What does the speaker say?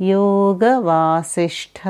Yoga Vasistha.